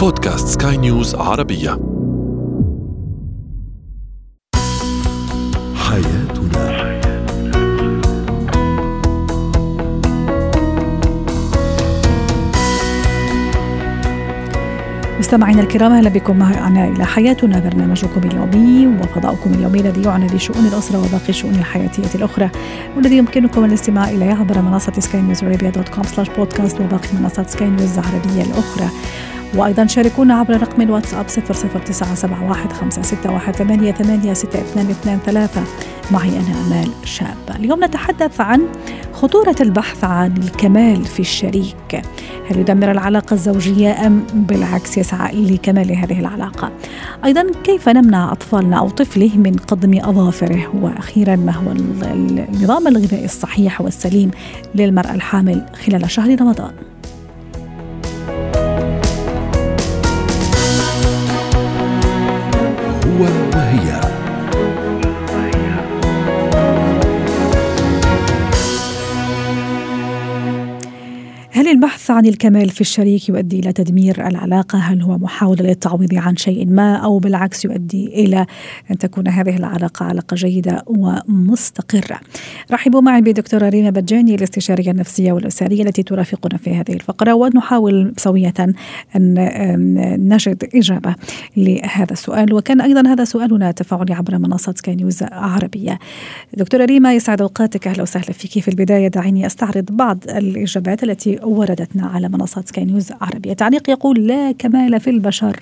بودكاست سكاي نيوز عربية. حياتنا. مستمعينا الكرام أهلا بكم معنا إلى حياتنا برنامجكم اليومي وفضاؤكم اليومي الذي يعنى بشؤون الأسرة وباقي الشؤون الحياتية الأخرى والذي يمكنكم الاستماع إليه عبر منصة سكاي نيوز dot com slash بودكاست وباقي منصات سكاي نيوز العربيه الأخرى. وأيضا شاركونا عبر رقم الواتساب 00971 معي أنا آمال شابه اليوم نتحدث عن خطورة البحث عن الكمال في الشريك. هل يدمر العلاقة الزوجية أم بالعكس يسعى لكمال هذه العلاقة؟ أيضا كيف نمنع أطفالنا أو طفله من قضم أظافره؟ وأخيرا ما هو النظام الغذائي الصحيح والسليم للمرأة الحامل خلال شهر رمضان؟ البحث عن الكمال في الشريك يؤدي إلى تدمير العلاقة؟ هل هو محاولة للتعويض عن شيء ما أو بالعكس يؤدي إلى أن تكون هذه العلاقة علاقة جيدة ومستقرة؟ رحبوا معي بدكتورة ريما بجاني الاستشارية النفسية والأسرية التي ترافقنا في هذه الفقرة ونحاول سوية أن نجد إجابة لهذا السؤال وكان أيضا هذا سؤالنا تفاعلي عبر منصة سكاي نيوز عربية. دكتورة ريما يسعد أوقاتك أهلا وسهلا فيك في البداية دعيني أستعرض بعض الإجابات التي وردتنا على منصات سكاي نيوز عربية تعليق يقول لا كمال في البشر.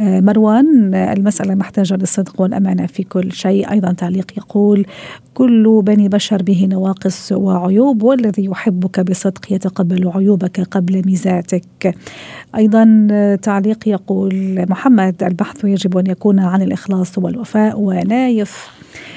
آه، مروان المسألة محتاجة للصدق والأمانة في كل شيء. أيضا تعليق يقول كل بني بشر به نواقص وعيوب والذي يحبك بصدق يتقبل عيوبك قبل ميزاتك. أيضا تعليق يقول محمد البحث يجب أن يكون عن الإخلاص والوفاء ونايف. آه،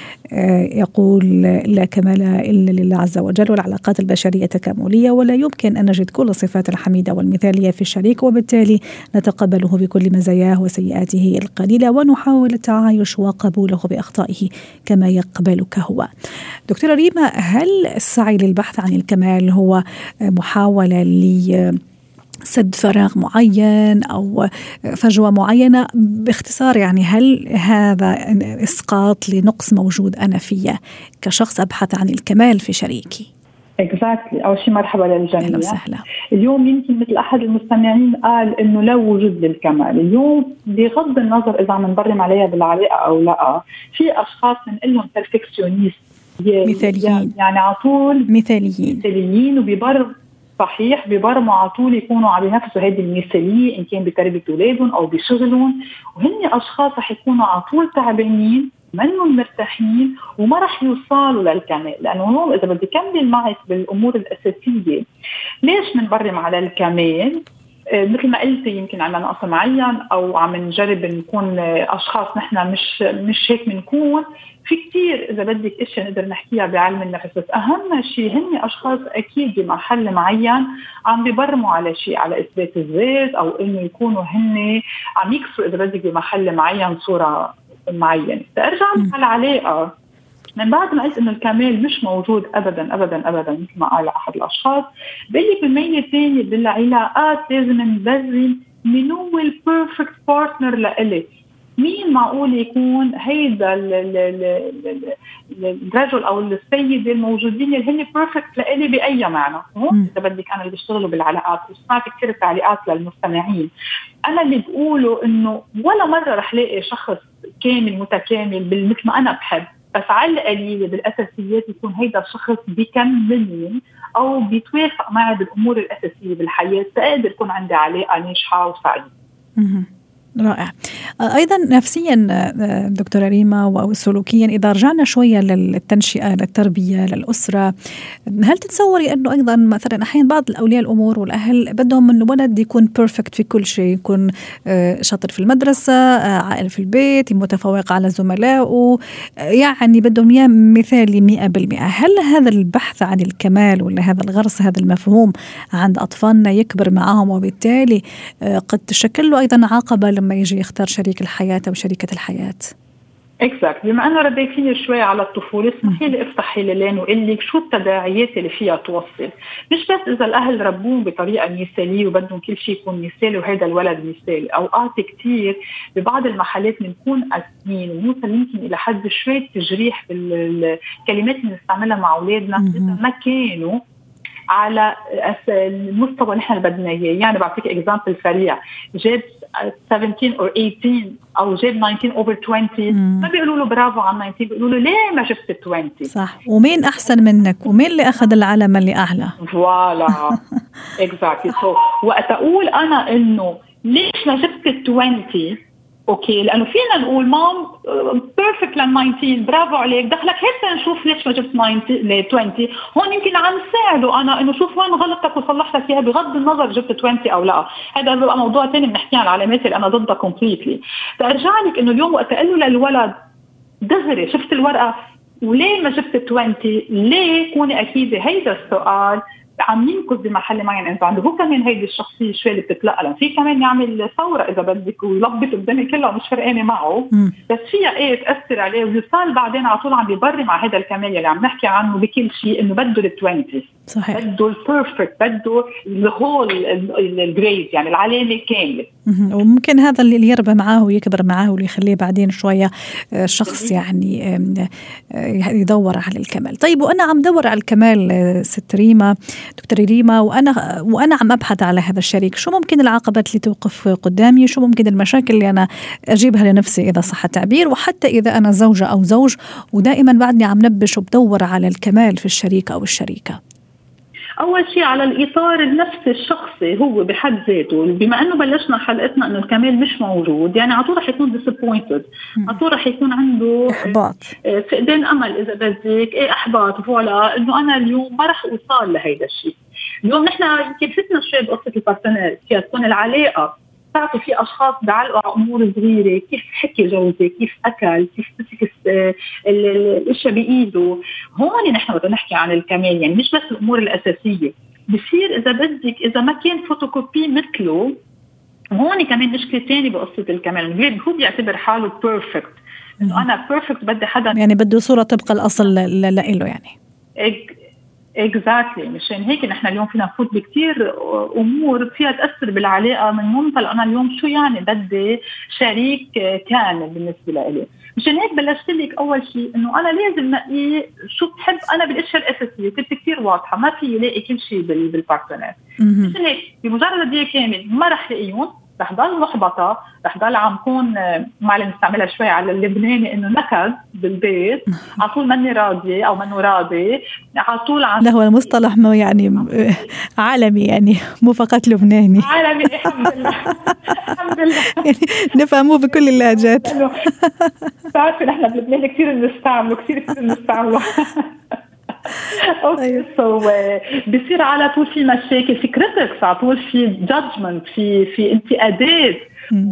يقول لا كمال إلا لله عز وجل والعلاقات البشرية تكاملية ولا يمكن أن نجد كل الصفات الحميدة والمثالية في الشريك وبالتالي نتقبله بكل مزاياه وسيئاته القليلة ونحاول التعايش وقبوله بأخطائه كما يقبلك هو. دكتورة ريما هل السعي للبحث عن الكمال هو محاولة ل سد فراغ معين أو فجوة معينة. باختصار يعني هل هذا إسقاط لنقص موجود أنا فيه كشخص أبحث عن الكمال في شريكي؟ اكزاكتلي أول شيء مرحبا للجميع. أهلا وسهلا. اليوم يمكن مثل أحد المستمعين قال إنه لا وجود للكمال. اليوم بغض النظر إذا عم نبرم عليها بالعلاقة أو لا في أشخاص بنقول لهم بيرفكشنست مثاليين. يعني على طول مثاليين. مثاليين وبيبرر صحيح ببرموا على طول يكونوا عم ينفذوا هذه المثالية إن كان بتربيه أولادهم أو بشغلهم. وهن أشخاص رح يكونوا على طول تعبانين منهم مرتاحين وما رح يوصلوا للكمال. لأنه هون إذا بدي كمل معك بالأمور الأساسية ليش بنبرم على الكمال؟ مثل ما قلتي يمكن عندنا نقص معين أو عم نجرب نكون أشخاص نحن مش مش هيك بنكون. في كثير إذا بدك اشياء نقدر نحكيها بعلم النفس بس أهم شيء هن أشخاص أكيد بمحل معين عم بيبرموا على شيء على إثبات الذات أو إنه يكونوا هن عم يكسروا إذا بدك بمحل معين صورة معينة، ترجع على العلاقه من بعد ما قلت إنه الكمال مش موجود ابدا ابدا ابدا مثل ما قال أحد الأشخاص بقول لك بالمية الثانية بالعلاقات لازم نبرم من هو ال perfect partner لإلي. مين معقول يكون هيدا الرجل أو السيدة الموجودين اللي هن بيرفكت لإلي بأي معنى؟ هون إذا بدك أنا اللي بيشتغلوا بالعلاقات وسمعت كثير تعليقات للمستمعين. أنا اللي بقوله إنه ولا مرة رح لاقي شخص كامل متكامل مثل ما أنا بحب. بس على القليله بالأساسيات يكون هيدا الشخص بيكملني أو بيتوافق معي بالأمور الأساسية بالحياة تقدر يكون عندي علاقه ناجحه وسعيده. رائع. أيضا نفسيا دكتورة ريما وسلوكيا إذا رجعنا شوية للتنشئة للتربية للأسرة هل تتصوري أنه أيضا مثلا أحيانا بعض الأولياء الأمور والأهل بدهم من الولد يكون بيرفكت في كل شيء؟ يكون شاطر في المدرسة عائل في البيت متفوق على زملائه يعني بدهم إياه مثالي 100% هل هذا البحث عن الكمال ولا هذا الغرس هذا المفهوم عند أطفالنا يكبر معهم وبالتالي قد تشكل له أيضا عقبة لما يجي يختار شريك الحياة أو شريكة الحياة. اكزاكت بما أنه رديتيني شوي على الطفولة اسمحي لي افتحي لي لين وقول لك شو التداعيات اللي فيها توصل. مش بس إذا الأهل ربوهم بطريقة مثالية وبدهم كل شيء يكون مثالي وهذا الولد مثالي. اوقات كثير ببعض المحلات بنكون قاسيين ونوصل يمكن إلى حد شوي تجريح بالكلمات اللي بنستعملها مع أولادنا إذا ما كانوا على المستوى اللي إحنا بدنا إياه. يعني بعطيك example سريع. جاب 17 أو 18 أو جاب 19 over 20 ما بيقولوا له برافو على 19 بيقولوا له ليه ما جبت 20 صح. ومين أحسن منك؟ ومين اللي أخذ العلم اللي أعلى؟ Voilà. Exactly so وقت أقول أنا إنه ليش ما جبت 20 okay لأنه فينا نقول même parfait لل 19 برافو عليك. دخلك هيك نشوف ليش ما جبت 19 20 هون يمكن عم ساعده أنا إنه شوف وين غلطك وصلح لك اياها بغض النظر جبت 20 أو لا. هذا بقى موضوع ثاني بنحكي عن العلامات اللي أنا ضدها completely ترجع لك إنه اليوم وقت أقول له للولد دغري شفت الورقة؟ وليه ما جبت 20 ليه؟ كوني أكيدة. هيدا السؤال. عم ينقذ بمحل معين. انت عنده هو كمان هيدي الشخصية شوي اللي بتتلقى. في كمان يعمل ثورة إذا بدك ويلخبط الدنيا كلها ومش فرقانة معه. م. بس فيها إيه تأثر عليه ويصال بعدين على طول عم بيبرم على هذا الكمال اللي عم نحكي عنه بكل شيء إنه بده ال 20 صحيح. بده ال perfect بده ال whole ال grade يعني العلامة كاملة. وممكن هذا اللي يربى معاه ويكبر معاه واللي يخليه بعدين شوية آه، شخص يعني آه، يدور على الكمال. طيب وأنا عم دور على الكمال آه، ست ريما دكتور ريما وأنا وأنا عم أبحث على هذا الشريك. شو ممكن العقبات اللي توقف قدامي؟ شو ممكن المشاكل اللي أنا أجيبها لنفسي إذا صح التعبير؟ وحتى إذا أنا زوجة أو زوج ودائما بعدني عم نبش وبدور على الكمال في الشريك أو الشريكة. أول شيء على الإطار النفسي الشخصي هو بحد ذاته. بما إنه بلشنا حلقتنا إنه الكمال مش موجود يعني على طول رح يكون disappointed على طول رح يكون عنده إحباط. آه، فقدان أمل إذا بدك. إيه إحباط. Voilà. إنه أنا اليوم ما رح أوصل لهيدا الشيء. اليوم نحن يمكن فتنا شوي بقصة ال partner كيف تكون العلاقة. بتعرفي في أشخاص بيعلقوا على أمور صغيرة كيف حكي جوزي كيف أكل كيف مسك الأشياء بإيده. هون نحن بدنا نحكي عن الكمال يعني مش بس الأمور الأساسية. بصير إذا بدك إذا ما كان فوتوكوبي مثله هون كمان مشكلة ثانية بقصة الكمال. هو بيعتبر حاله perfect إنه أنا perfect بدي حدا يعني بده صورة طبق الأصل لإله يعني. Exactly مشان هيك نحن اليوم فينا نفوت بكثير أمور فيها تأثر بالعلاقة من منطلق أنا اليوم شو يعني بدي شريك كامل بالنسبة لإلي. مشان هيك بلشت لك أول شيء إنه أنا لازم نقي شو بحب أنا بالاشياء الاساسيه كنت كثير واضحة. ما في لاقي كل شيء بالبارتنر مشان هيك بمجرد بدي كامل ما رح لاقيهم رح ضل محبطة رح ضل عم كون معلم نستعملها شوي على اللبناني إنه نكد بالبيت على طول ماني راضية أو منه راضي على طول عم لا هو المصطلح مو يعني عالمي يعني مو فقط لبناني. عالمي الحمد لله. الحمد لله. يعني نفهموه بكل اللهجات. بتعرفي نحن بلبنان كثير بنستعمله كثير كثير بنستعمله. okay so بصير على طول في مشاكل في critics على طول في judgment في في انتقادات.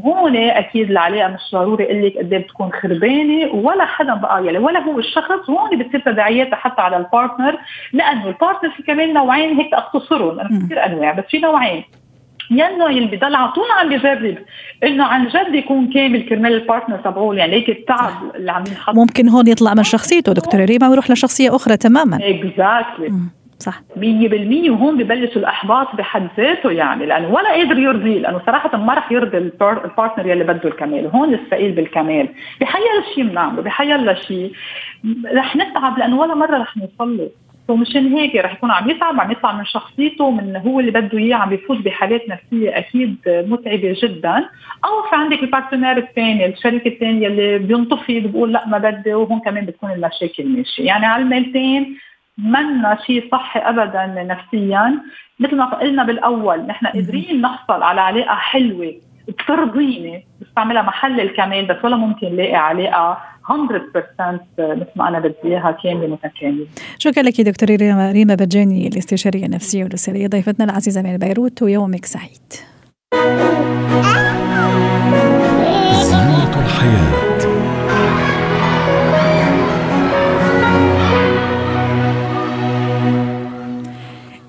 هون أكيد العلاقه مش ضروري أقول لك قد إيه بتكون خربانة ولا حدا بقى يعني ولا هو الشخص. هون بتصير تداعياتها حتى على ال partner لأنه ال partner في كمان نوعين هيك اختصرهم أنا كثير أنواع بس في نوعين. يا انه اللي بضل على طول عم بجرب إنه عن جد يكون كامل كرمال ال partner تبعه يعني هيك التعب اللي عم ينحط. ممكن هون يطلع من شخصيته دكتور ريما ويروح لشخصية أخرى تماما. exactly صح. 100% وهون ببلش الأحباط بحد ذاته يعني لأنه ولا قادر يرضيه لأنه صراحة ما رح يرضي ال partner يلي بده الكمال. هون الثقيل بالكمال. بحيلا شيء بنعمله بحيلا شيء رح نتعب لأنه ولا مرة رح نوصل له. ومشان هيك رح يكون عم يتعب عم يطلع من شخصيته من هو اللي بده إياه عم بيفوت بحالات نفسية أكيد متعبة جدا. أو في عندك ال partner الثاني الشريك الثاني اللي بينطفي بيقول لا ما بدي وهون كمان بتكون المشاكل ماشية. يعني على الميلتين منا شيء صحي ابدا نفسيا. مثل ما قلنا بالأول نحن قادرين نحصل على علاقة حلوة بترضيني بستعملها محل الكمال بس ولا ممكن لاقي علاقه 100% مثل ما أنا بدي إياها كاملة متكاملة. شكرا لك دكتور ريما ريما بجاني الاستشارية النفسية والأسرية ضيفتنا العزيزة من بيروت ويومك سعيد. زينة الحياة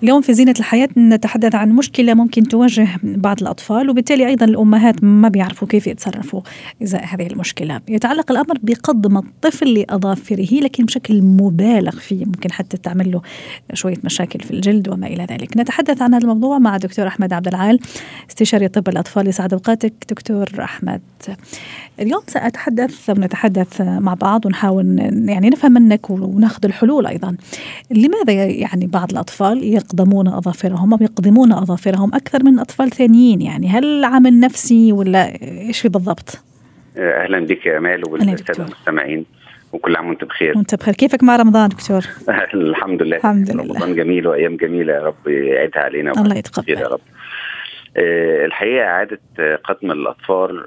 اليوم في زينة الحياة نتحدث عن مشكلة ممكن تواجه بعض الأطفال وبالتالي أيضا الأمهات ما بيعرفوا كيف يتصرفوا إزاء هذه المشكلة. يتعلق الأمر بقضم الطفل لأظافره لكن بشكل مبالغ فيه ممكن حتى تعمل له شوية مشاكل في الجلد وما إلى ذلك. نتحدث عن هذا الموضوع مع دكتور أحمد عبد العال استشاري طب الأطفال يسعد أوقاتك. دكتور أحمد اليوم سأتحدث ونتحدث مع بعض ونحاول يعني نفهم منك وناخذ الحلول أيضا. لماذا يعني بعض الأطفال يقدمون أظافرهم أو يقدمون أظافرهم أكثر من أطفال ثانيين؟ يعني هل عامل نفسي ولا إيش في بالضبط؟ أهلا بك يا أمال وبالسادة المستمعين وكل عام وأنت بخير. وأنت بخير. كيفك مع رمضان دكتور؟ الحمد لله. الحمد لله. رمضان جميل وأيام جميلة يا رب يعيدها علينا الله يتقبل. يا رب. الحقيقة إعادة قدم الأطفال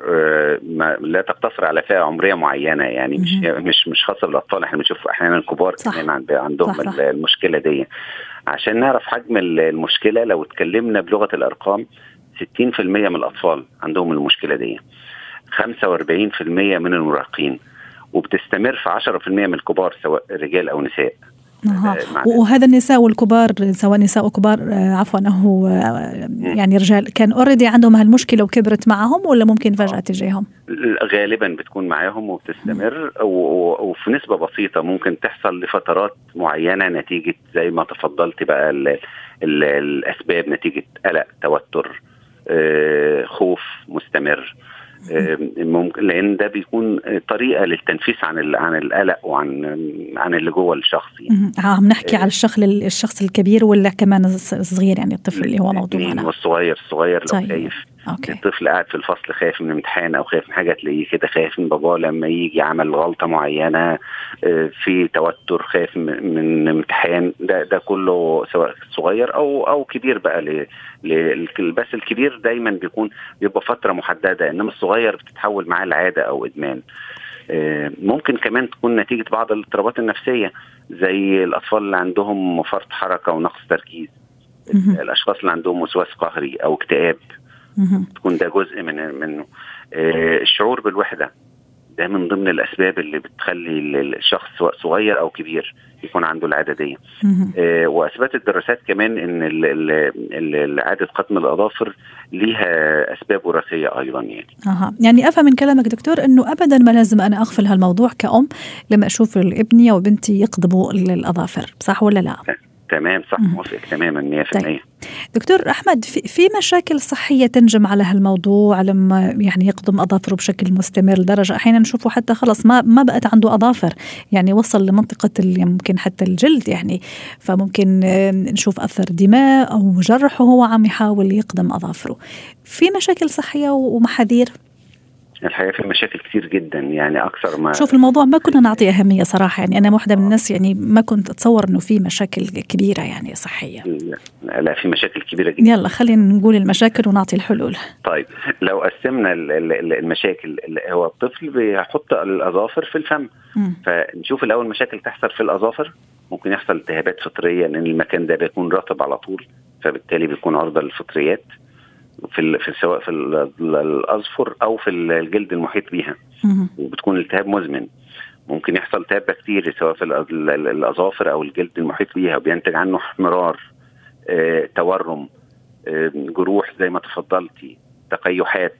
لا تقتصر على فئة عمرية معينة يعني مش مش مش خاصة بالأطفال إحنا بنشوف أحيانا كبار كمان عندهم صح. المشكلة دي. عشان نعرف حجم المشكلة لو اتكلمنا بلغة الأرقام 60% من الأطفال عندهم المشكلة دي 45% من المراهقين وبتستمر في 10% من الكبار سواء رجال أو نساء. أه. وهذا النساء والكبار سواء نساء وكبار عفوا انه يعني رجال كان اوريدي عندهم هالمشكلة وكبرت معهم ولا ممكن فجأة تجيهم؟ غالبا بتكون معاهم وبتستمر وفي نسبة بسيطة ممكن تحصل لفترات معينة نتيجة زي ما تفضلت بقى ال ال الأسباب نتيجة قلق توتر خوف مستمر. ممكن لأن ده بيكون طريقة للتنفيس عن عن القلق وعن عن اللي جوه الشخص يعني. عم نحكي على الشخص الشخص الكبير ولا كمان الصغير يعني الطفل اللي هو موضوعنا والصغير الصغير لو طيب. خايف. أوكي. الطفل قاعد في الفصل خايف من امتحان أو خايف من حاجة تلاقيه كده خايف من باباه لما يجي عمل غلطة معينة في توتر خايف من امتحان. ده ده كله سواء صغير أو أو كبير بقى ل بس الكبير دايما بيكون بيبقى فترة محددة إنما الصغير بتتحول معاه العاده أو إدمان. ممكن كمان تكون نتيجة بعض الاضطرابات النفسية زي الأطفال اللي عندهم فرط حركة ونقص تركيز الأشخاص اللي عندهم وسواس قهري أو اكتئاب. تكون ده جزء من منه. آه الشعور بالوحدة ده من ضمن الأسباب اللي بتخلي الشخص سواء صغير أو كبير يكون عنده العادة دي. آه واثبتت الدراسات كمان إن اعاده قطم الأظافر ليها أسباب وراثية أيضا يعني. أها. يعني أفهم من كلامك دكتور إنه ابدا ما لازم أنا أغفل هالموضوع كأم لما أشوف ابني أو بنتي يقضبوا الأظافر صح ولا لا؟ تمام صح موافق تماما 100% طيب. دكتور أحمد في, في مشاكل صحية تنجم على هالموضوع؟ لما يعني يقضم أظافره بشكل مستمر لدرجة أحيانا نشوفه حتى خلص ما ما بقت عنده أظافر يعني وصل لمنطقة يمكن حتى الجلد يعني فممكن نشوف أثر دماء أو جرح وهو عم يحاول يقدم أظافره. في مشاكل صحية ومحاذير؟ الحقيقة في مشاكل كتير جدا يعني أكثر ما شوف الموضوع ما كنا نعطيه أهمية صراحة يعني أنا واحدة من الناس يعني ما كنت أتصور إنه في مشاكل كبيرة يعني صحية. لا, لا في مشاكل كبيرة جدا. يلا خلينا نقول المشاكل ونعطي الحلول. طيب لو قسمنا المشاكل هو الطفل بيحط الأظافر في الفم. م. فنشوف الأول مشاكل تحصل في الأظافر. ممكن يحصل التهابات فطرية لأن المكان ده بيكون رطب على طول فبالتالي بيكون عرضة للفطريات. في في سواء في الاظفر أو في الجلد المحيط بيها. وبتكون التهاب مزمن. ممكن يحصل التهاب بكتيري سواء في الأظافر أو الجلد المحيط بيها وبينتج عنه احمرار آه، تورم آه، جروح زي ما تفضلتي تقيحات.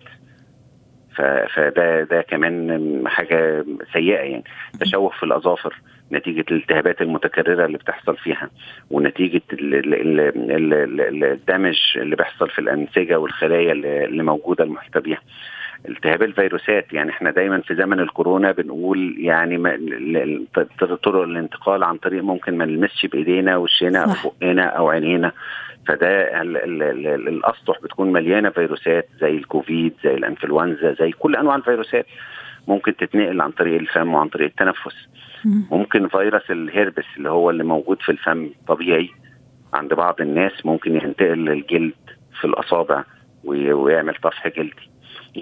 فده ده كمان حاجة سيئة يعني. تشوه في الأظافر. نتيجه الالتهابات المتكرره اللي بتحصل فيها ونتيجه الدمج اللي بيحصل في الانسجه والخلايا اللي موجوده المحيطه بيها. التهاب الفيروسات يعني إحنا دايما في زمن الكورونا بنقول يعني طرق الانتقال عن طريق ممكن ما نلمسش بايدينا وشنا أو بقنا أو عينينا فده الاسطح بتكون مليانه فيروسات زي الكوفيد زي الانفلونزا زي كل انواع الفيروسات ممكن تتنقل عن طريق الفم وعن طريق التنفس ممكن فيروس الهربس اللي هو اللي موجود في الفم طبيعي عند بعض الناس ممكن ينتقل للجلد في الأصابع ويعمل طفح جلدي.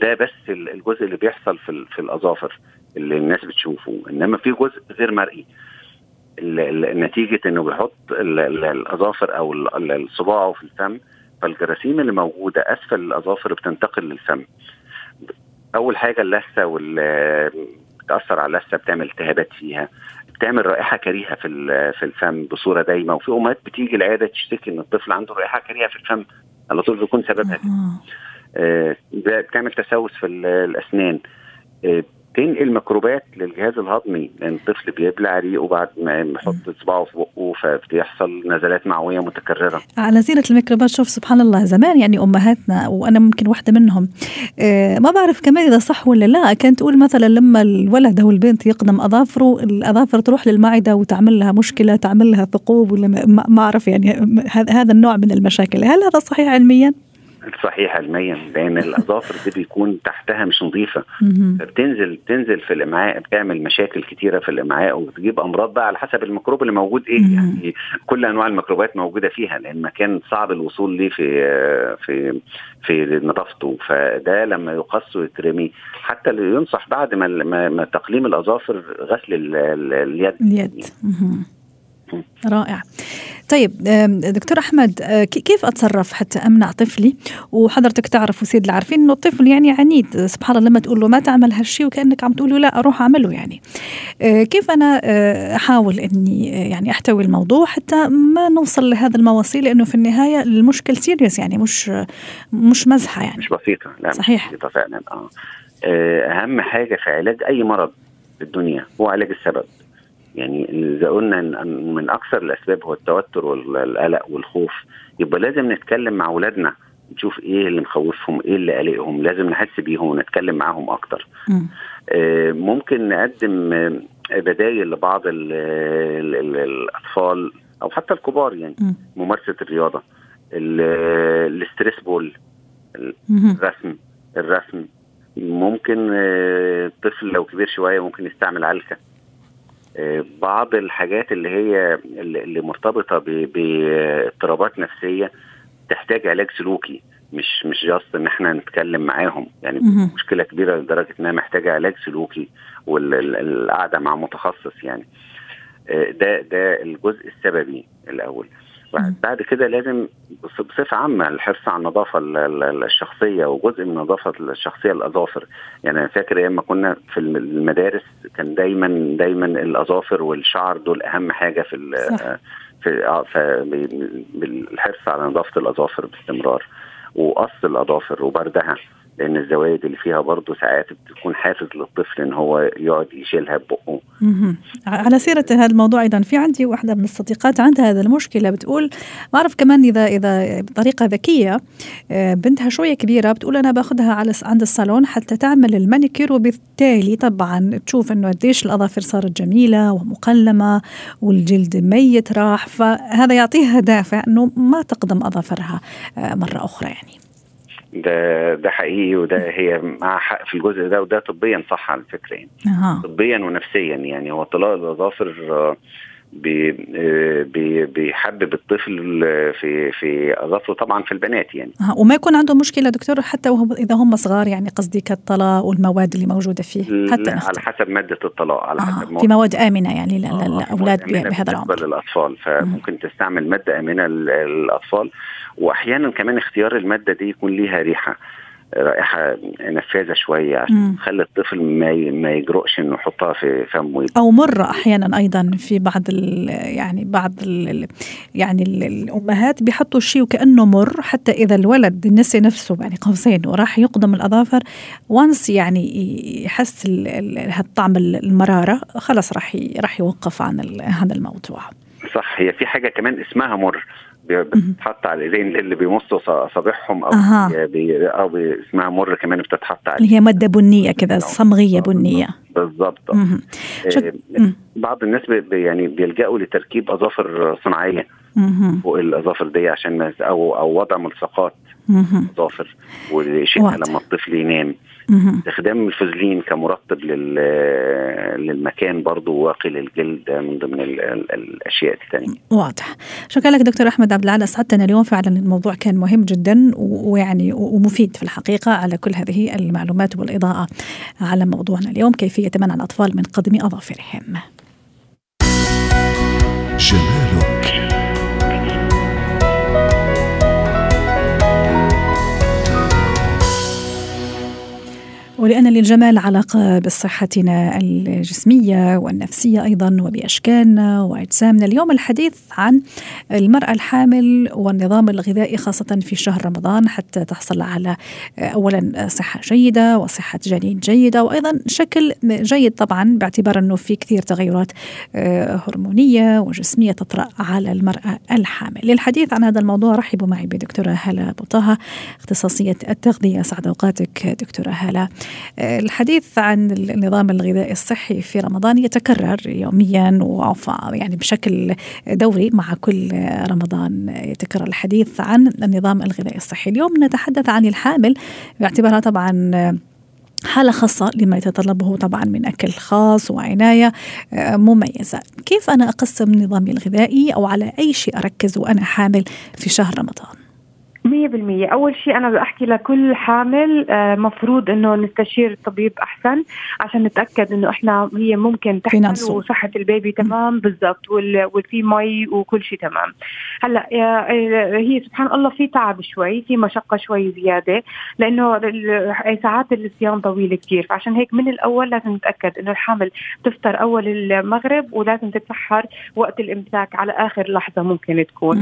ده بس الجزء اللي بيحصل في في الأظافر اللي الناس بتشوفه. إنما في جزء غير مرئي. نتيجة إنه بيحط الأظافر أو صباعه في الفم فالجراثيم اللي موجودة أسفل الأظافر بتنتقل للفم. أول حاجة اللثة وال بتأثر على اللثة بتعمل التهابات فيها بتعمل رائحة كريهة في في الفم بصورة دايمة. وفي أمهات بتيجي العيادة تشتكي إن الطفل عنده رائحة كريهة في الفم على طول بيكون سببها. آه بتعمل تسوس في الأسنان. آه تنقل ميكروبات للجهاز الهضمي لأن الطفل بيبلع ريقه بعد ما يحط صباعه في بقه فبيحصل نزلات معوية متكررة. على سيره الميكروبات شوف سبحان الله زمان يعني أمهاتنا وأنا ممكن واحدة منهم آه ما بعرف كمان إذا صح ولا لا كانت تقول مثلا لما الولد أو البنت يقدم أظافره الأظافر تروح للمعدة وتعمل لها مشكلة تعمل لها ثقوب ولا ما أعرف يعني هذا النوع من المشاكل هل هذا صحيح علميا؟ صحيح علميا لأن الأظافر دي بيكون تحتها مش نظيفة. فبتنزل تنزل في الإمعاء بتعمل مشاكل كتيرة في الإمعاء وبتجيب أمراض بقى على حسب الميكروب اللي موجود إيه. يعني كل أنواع الميكروبات موجودة فيها لأن مكان صعب الوصول ليه في في في نظافته. فده لما يقص ويترمي حتى اللي ينصح بعد ما ما تقليم الأظافر غسل اليد. اليد. رائع. طيب دكتور أحمد كيف أتصرف حتى أمنع طفلي؟ وحضرتك تعرف وسيد العارفين إنه الطفل يعني عنيد سبحان الله لما تقول له ما تعمل هالشيء وكأنك عم تقول له لا أروح أعمله يعني. كيف أنا أحاول إني يعني أحتوي الموضوع حتى ما نوصل لهذا المواصيل؟ لأنه في النهاية المشكل سيريس يعني مش مش مزحة يعني. مش بسيطة لا صحيح. مش بسيطة فعلا آه أهم حاجة في علاج أي مرض في الدنيا هو علاج السبب. يعني إذا قلنا ان من أكثر الأسباب هو التوتر والقلق والخوف يبقى لازم نتكلم مع اولادنا نشوف إيه اللي مخوفهم إيه اللي قلقهم لازم نحس بيهم ونتكلم معاهم أكتر. آه ممكن نقدم بدايل لبعض ال ال ال الأطفال أو حتى الكبار يعني م. ممارسة الرياضة. ال stress ball الرسم الرسم. ممكن الطفل لو كبير شوية ممكن يستعمل علكه بعض الحاجات اللي هي اللي مرتبطة باضطرابات نفسية تحتاج علاج سلوكي مش مش جاست إن إحنا نتكلم معاهم يعني. مشكلة كبيرة لدرجة إنها محتاجة علاج سلوكي والقعده مع متخصص يعني آه، ده ده الجزء السببي الأول. بعد كده لازم بص- بصفة عامة الحرص على النظافة ال- ال- الشخصية وجزء من النظافة الشخصية الأظافر. يعني أنا فاكر أيام ما كنا في الم- المدارس كان دايما دايما الأظافر والشعر دول أهم حاجة في صح. في ف- بالحرص على نظافة الأظافر باستمرار. وقص الأظافر وبردها. لأن الزوايد اللي فيها برضه ساعات بتكون حافز للطفل إن هو يقعد يشيلها ببقه. على سيرة هذا الموضوع أيضا في عندي واحدة من الصديقات عندها هذا المشكلة بتقول ما أعرف كمان إذا إذا بطريقة ذكية آه، بنتها شوية كبيرة بتقول أنا باخذها على عند الصالون حتى تعمل المانيكير وبالتالي طبعا تشوف إنه قديش الأظافر صارت جميلة ومقلمة والجلد ميت راح فهذا يعطيها دافع إنه ما تقدم أظافرها آه، مرة أخرى يعني ده ده حقيقي وده هي مع حق في الجزء ده وده طبيا صح على فكرة يعني. طبيا ونفسيا يعني. هو طلاق الاظافر آه، بي- آه، بي- بيحبب الطفل في في أظافره طبعا في البنات يعني. أها. وما يكون عنده مشكلة دكتور حتى وهو إذا هم صغار يعني قصدي كالطلاء والمواد اللي موجودة فيه؟ حتى لا، على نختار. حسب مادة الطلاق على آه. حسب في مواد آمنة يعني آه، ل- في للأولاد مواد آمنة بهذا العمر. للأطفال. فممكن تستعمل مادة آمنة لل- للأطفال. وأحيانا كمان اختيار المادة دي يكون ليها ريحة رائحة نفاذة شوية عشان مم. تخلي الطفل ما ما يجرؤش إنه يحطها في فمه أو مرة أحيانا أيضا في بعض ال يعني بعض ال يعني ال الأمهات بيحطوا الشيء وكأنه مر حتى إذا الولد نسي نفسه يعني قوسين وراح يقدم الأظافر وانس يعني يحس ال- ال- هالطعم المرارة خلاص راح راح يوقف عن هذا الموضوع. صح هي في حاجة كمان اسمها مر. بتتحط على الإيدين اللي بيمصوا ص- اصابعهم أو أها. بي- أو بي اسمها مر كمان بتتحط على اللي هي مادة بنية كذا صمغية بنية بالظبط. شك- آه،. بعض الناس بي يعني بيلجأوا لتركيب أظافر صناعية. فوق الأظافر دي عشان أو أو وضع ملصقات. أظافر واضح. لما الطفل ينام. استخدام الفازلين كمرطب لل للمكان برضو واقي للجلد من ضمن ال- ال- الأشياء الثانية واضح. شكرا لك دكتور أحمد عبد العال أسعدتنا اليوم. فعلا الموضوع كان مهم جدا ويعني ومفيد في الحقيقة على كل هذه المعلومات والإضاءة على موضوعنا اليوم كيفية منع الأطفال من قدم أظافرهم. جمالك ولأن للجمال علاقة بصحتنا الجسمية والنفسية أيضا وبأشكالنا وأجسامنا اليوم الحديث عن المرأة الحامل والنظام الغذائي خاصة في شهر رمضان حتى تحصل على أولا صحة جيدة وصحة جنين جيدة وأيضا شكل جيد طبعا باعتبار أنه في كثير تغيرات هرمونية وجسمية تطرأ على المرأة الحامل. للحديث عن هذا الموضوع رحبوا معي بدكتورة هلا بطه اختصاصية التغذية. سعد أوقاتك دكتورة هلا. الحديث عن النظام الغذائي الصحي في رمضان يتكرر يوميا يعني بشكل دوري مع كل رمضان يتكرر الحديث عن النظام الغذائي الصحي. اليوم نتحدث عن الحامل باعتبارها طبعا حالة خاصة لما يتطلبه طبعا من أكل خاص وعناية مميزة. كيف أنا أقسم نظامي الغذائي أو على أي شيء أركز وأنا حامل في شهر رمضان؟ مية بالمية. أول شيء أنا بحكي لكل حامل آه، مفروض إنه نستشير الطبيب أحسن عشان نتأكد إنه إحنا هي ممكن تحمل وصحة البيبي تمام بالضبط وفي مي وكل شيء تمام. هلأ هي سبحان الله في تعب شوي في مشقة شوي زيادة لأنه ساعات الصيام طويلة كثير فعشان هيك من الأول لازم نتأكد إنه الحامل تفطر أول المغرب ولازم تتسحر وقت الإمساك على آخر لحظة ممكن تكون.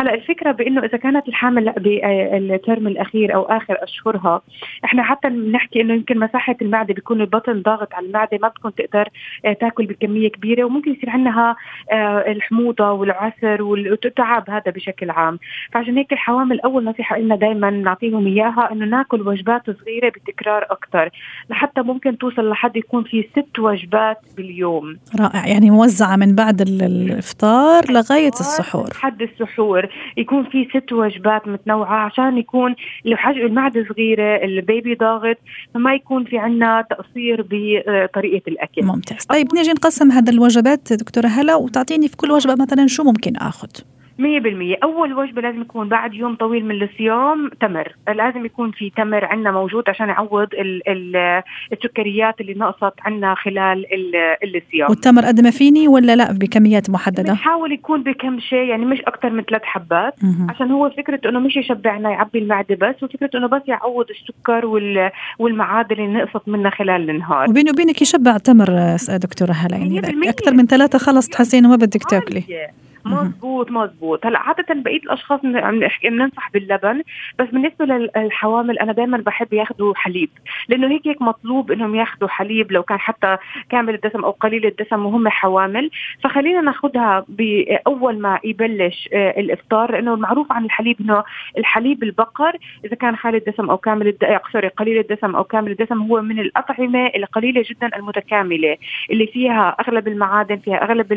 هلأ الفكرة بإنه إذا كانت الحامل بالترم الأخير أو آخر أشهرها. إحنا حتى بنحكي إنه يمكن مساحة المعدة بيكون البطن ضاغط على المعدة ما بتكون تقدر آه، تاكل بكمية كبيرة وممكن يصير عندها آه، الحموضة والعسر والتعب هذا بشكل عام. فعشان هيك الحوامل أول نصيحة لنا دائما نعطيهم إياها إنه ناكل وجبات صغيرة بتكرار أكثر لحتى ممكن توصل لحد يكون في ست وجبات باليوم. رائع. يعني موزعة من بعد الإفطار لغاية السحور. لحد السحور. يكون في ست وجبات متنوعة متنوعه عشان يكون المعدة صغيرة البيبي ضاغط فما يكون في عنا تقصير بطريقة الأكل. ممتاز. طيب نيجي نقسم هذا الوجبات دكتورة هلا وتعطيني في كل وجبة مثلا شو ممكن آخذ؟ مية بالمية. أول وجبة لازم يكون بعد يوم طويل من الصيام تمر. لازم يكون في تمر عندنا موجود عشان يعوض ال ال السكريات اللي نقصت عندنا خلال الصيام. والتمر قد ما فيني ولا لا بكميات محددة؟ بنحاول يكون بكم شيء يعني مش أكثر من ثلاث حبات. مه. عشان هو فكرة إنه مش يشبعنا يعبي المعدة بس وفكرة إنه بس يعوض السكر والمعادن اللي نقصت منها خلال النهار. وبيني وبينك يشبع تمر دكتورة هلا يعني أكثر من ثلاثة خلص تحسين ما بدك تاكلي. مزبوط مزبوط هلا عادة بقية الأشخاص بننصح باللبن بس بالنسبة للحوامل أنا دائما بحب ياخذوا حليب لأنه هيك هيك مطلوب إنهم ياخذوا حليب لو كان حتى كامل الدسم أو قليل الدسم وهم حوامل. فخلينا ناخذها باول ما يبلش آه، الإفطار لأنه المعروف عن الحليب إنه الحليب البقر إذا كان خالي الدسم أو كامل سوري قليل الدسم أو كامل الدسم هو من الأطعمة القليلة جدا المتكاملة اللي فيها أغلب المعادن فيها أغلب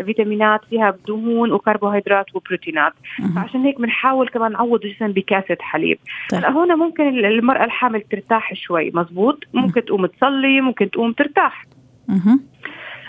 الفيتامينات فيها بدون دهون وكربوهيدرات وبروتينات. فعشان هيك بنحاول كمان نعوض الجسم بكاسة حليب. طيب. هلا هون ممكن المرأة الحامل ترتاح شوي مزبوط؟ ممكن تقوم تصلي ممكن تقوم ترتاح.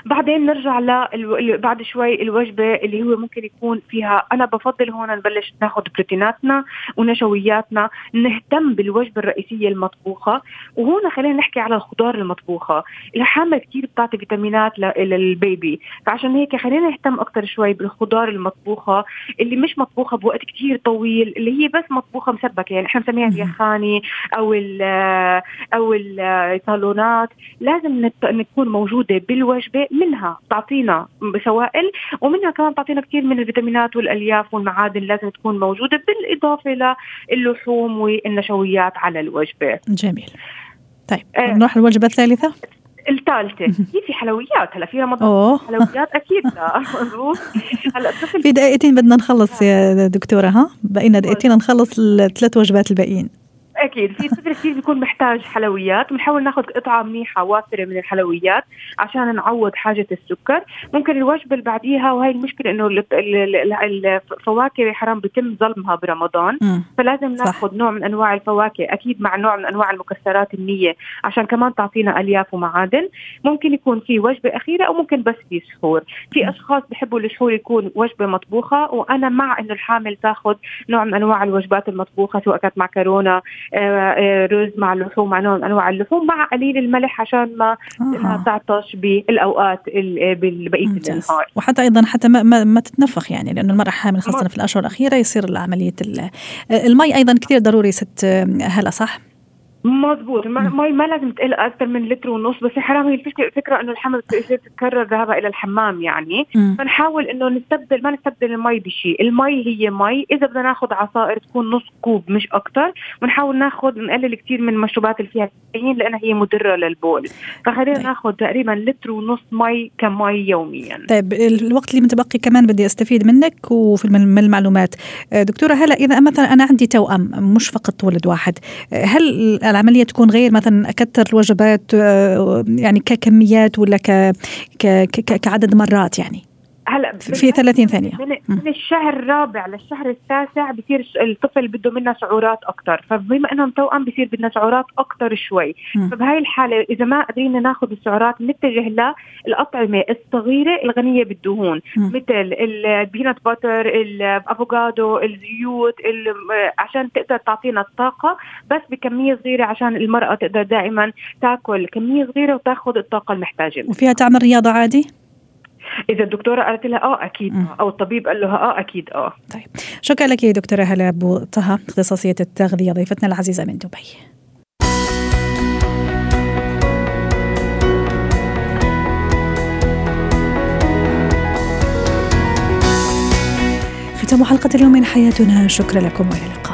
بعدين نرجع ل بعد شوي الوجبة اللي هو ممكن يكون فيها. أنا بفضل هون نبلش ناخذ بروتيناتنا ونشوياتنا نهتم بالوجبة الرئيسية المطبوخة. وهون خلينا نحكي على الخضار المطبوخة. الحامة كثير بتعطي فيتامينات للبيبي. فعشان هيك خلينا نهتم أكثر شوي بالخضار المطبوخة اللي مش مطبوخة بوقت كثير طويل اللي هي بس مطبوخة مسبكة. يعني إحنا بنسميها اليخاني أو ال أو الصالونات. لازم تكون موجودة بالوجبة منها تعطينا سوائل ومنها كمان تعطينا كثير من الفيتامينات والألياف والمعادن لازم تكون موجودة بالإضافة للحوم والنشويات على الوجبة. جميل. طيب آه نروح الوجبه الثالثة. الثالثة. هي في حلويات هلا في رمضان. حلويات أكيد. لا هلا في دقيقتين بدنا نخلص يا دكتورة ها؟ بقينا دقيقتين نخلص الثلاث وجبات الباقيين. أكيد. في طفل كثير بيكون محتاج حلويات. بنحاول ناخذ قطعه منيحة وافرة من الحلويات عشان نعوض حاجة السكر. ممكن الوجبة اللي بعديها وهي المشكلة إنه الفواكه حرام بيتم ظلمها برمضان. م. فلازم ناخذ نوع من أنواع الفواكه أكيد مع نوع من أنواع المكسرات النية عشان كمان تعطينا ألياف ومعادن. ممكن يكون في وجبة أخيرة أو ممكن بس في سحور. في أشخاص بحبوا السحور يكون وجبة مطبوخة وأنا مع إنه الحامل تاخذ نوع من أنواع الوجبات المطبوخة سواء كانت معكرونه رز مع اللحوم مع نوع من أنواع اللحوم مع قليل الملح عشان ما آه. تعطش بالأوقات بقيه النهار وحتى أيضا حتى ما, ما, ما تتنفخ يعني لأنه المرأة حامل خاصة في الأشهر الأخيرة يصير عملية المي أيضا كثير ضروري ست هلا صح؟ مضبوط المي ما لازم تقل أكثر من لتر ونص بس حرام. هي الفكرة إنه الحمل بتصير تتكرر ذهابها إلى الحمام يعني. م. فنحاول إنه نستبدل ما نستبدل المي بشيء. المي هي مي. إذا بدنا ناخذ عصائر تكون نص كوب مش أكثر ونحاول ناخذ نقلل كثير من المشروبات اللي فيها كافيين لأنها هي مضرة للبول. فخلينا طيب. ناخذ تقريبا لتر ونص مي كمي يوميا. طيب الوقت اللي متبقي كمان بدي أستفيد منك وفي المعلومات. دكتورة هلا إذا مثلا أنا عندي توأم مش فقط ولد واحد. هل العملية تكون غير مثلا أكثر الوجبات آه، يعني ككميات ولا ك كعدد مرات يعني. هلا في 30 ثانية. من, من الشهر الرابع للشهر التاسع بصير الطفل بده منا سعرات أكثر فبما إنهم توأم بصير بدنا سعرات أكثر شوي. فبهاي الحالة إذا ما قدرنا ناخذ السعرات نتجه للاطعمه الصغيرة الغنية بالدهون. م. مثل البينات باتر الافوكادو الزيوت عشان تقدر تعطينا الطاقة بس بكمية صغيرة عشان المرأة تقدر دائما تاكل كمية صغيرة وتاخذ الطاقة المحتاجة وفيها تعمل رياضه عادي؟ إذا الدكتورة قالت لها آه أكيد م. أو الطبيب قال لها آه أكيد آه. طيب. شكرا لك دكتورة هلا أبو طه اختصاصية التغذية ضيفتنا العزيزة من دبي. ختام حلقة اليوم من حياتنا. شكرا لكم وإلى اللقاء.